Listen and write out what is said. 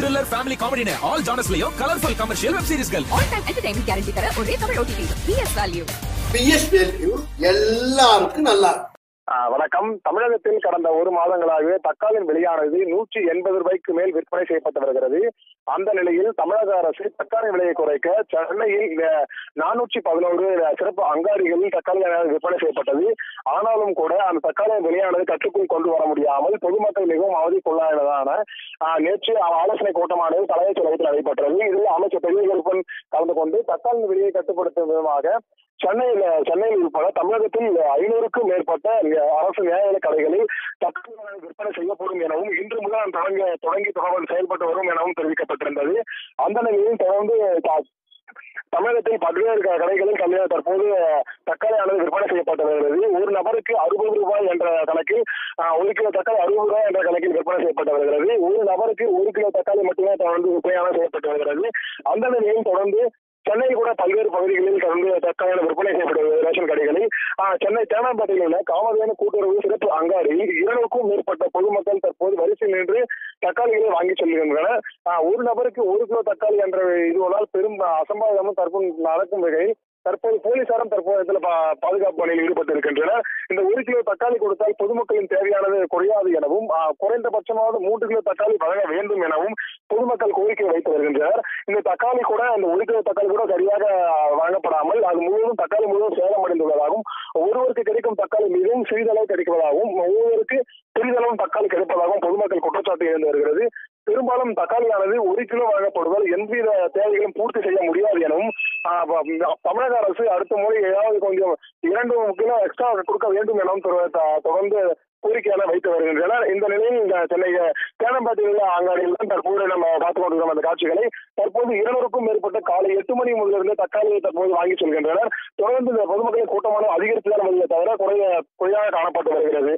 Thriller family காமெடினு all ஜானர்ஸ்லயும் colourful commercial web சீரிஸ்கள் ஆல் டைம் என்டர்டைன்மெண்ட் கேரண்டி தர ஒரே Tamil OTT PS Value PS Value எல்லாருக்கும் நல்லா இருக்கும். வணக்கம். தமிழகத்தில் கடந்த ஒரு மாதங்களாகவே தக்காளின் விலையானது நூற்றி எண்பது ரூபாய்க்கு மேல் விற்பனை செய்யப்பட்டு வருகிறது. அந்த நிலையில் தமிழக அரசு தக்காளி விலையை குறைக்க சென்னையில் நானூற்றி பதினோரு சிறப்பு அங்காடிகளில் தக்காளி விற்பனை செய்யப்பட்டது. ஆனாலும் கூட அந்த தக்காளி விலையானது கட்டுக்குள் கொண்டு வர முடியாமல் பொதுமக்கள் மிகவும் அவதிக்குள்ளானதான நேற்று ஆலோசனை கூட்டமானது தலைமைச் செயலகத்தில் நடைபெற்றது. இதில் அமைச்சர் பெரிய கருப்பன் கலந்து கொண்டு தக்காளி விலையை கட்டுப்படுத்தும் விதமாக சென்னையில் சென்னையில் உட்பட தமிழகத்தில் ஐநூறுக்கும் மேற்பட்ட அரசு நியாய கடைகளில் தக்காளி விற்பனை செய்யப்படும் எனவும் இன்று முதல் தொடங்க தொடங்கி தகவல் செயல்பட்டு வரும் எனவும் தெரிவிக்கப்பட்டிருந்தது. அந்த நிலையில் தொடர்ந்து த- தமிழகத்தில் பல்வேறு க- கடைகளில் கல்வி தற்போது தக்காளி அளவு விற்பனை செய்யப்பட்டு வருகிறது. ஒரு நபருக்கு அறுபது ரூபாய் என்ற கணக்கில் ஒரு கிலோ தக்காளி அறுபது ரூபாய் என்ற கணக்கில் விற்பனை செய்யப்பட்டு வருகிறது. ஒரு நபருக்கு ஒரு கிலோ தக்காளி மட்டுமே தொடர்ந்து விற்பனையாக செய்யப்பட்டு வருகிறது. அந்த நிலையில் தொடர்ந்து சென்னையில் கூட பல்வேறு பகுதிகளில் தொடர்ந்து தக்காளி விற்பனை செய்யப்படுகிறது ரேஷன் கடைகளில். சென்னை தேனாம்பேட்டையில் உள்ள காமதேனு கூட்டுறவு சிறப்பு அங்காடி இருநூறுக்கும் மேற்பட்ட பொதுமக்கள் தற்போது வரிசையில் நின்று தக்காளிகளை வாங்கி செல்கின்றனர். ஒரு நபருக்கு ஒரு கிலோ தக்காளி என்ற இதுவதால் பெரும் அசம்பாவிதமும் தற்போது நடக்கும் வகையில் தற்போது போலீசாரும் தற்போது இதில் பா- பாதுகாப்பு பணியில் ஈடுபட்டு இருக்கின்றனர் இந்த ஒரு கிலோ தக்காளி கொடுத்தால் பொதுமக்களின் தேவையானது குறையாது எனவும் குறைந்தபட்சமாவது மூன்று கிலோ தக்காளி வழங்க வேண்டும் எனவும் பொதுமக்கள் கோரிக்கை வைத்து வருகின்றனர். இந்த தக்காளி கூட இந்த ஒரு கிலோ தக்காளி கூட சரியாக வழங்கப்படாமல் அது முழுவதும் தக்காளி முழுவதும் சேதமடைந்துள்ளதாகவும் ஒருவருக்கு கிடைக்கும் தக்காளி மிகவும் சிறிதளவு கிடைப்பதாகவும் ஒவ்வொருக்கு சிறிதளவும் தக்காளி கிடைப்பதாகவும் பொதுமக்கள் குற்றச்சாட்டு இருந்து வருகிறது. பெரும்பாலும் தக்காளியானது ஒரு கிலோ வழங்கப்படுவதால் எந்தவித தேவைகளும் பூர்த்தி செய்ய முடியாது எனவும் தமிழக அரசு அடுத்த முறை ஏதாவது கொஞ்சம் இரண்டு கிலோ எக்ஸ்ட்ரா கொடுக்க வேண்டும் எனவும் தொடர்ந்து கோரிக்கையான வைத்து வருகின்றனர். இந்த நிலையில் இந்த சென்னை தேனம்பாட்டில் உள்ள அங்காடியில் தான் தற்போது நம்ம பார்த்து கொண்டிருக்கிறோம் அந்த காட்சிகளை. தற்போது இருநூறுக்கும் மேற்பட்ட காலை எட்டு மணி முதலிருந்து தக்காளியை தற்போது வாங்கி செல்கின்றனர். தொடர்ந்து இந்த பொதுமக்களின் கூட்டமான அதிகரித்து தான் வருவதை தவிர குறைய குறையாக காணப்பட்டு வருகிறது.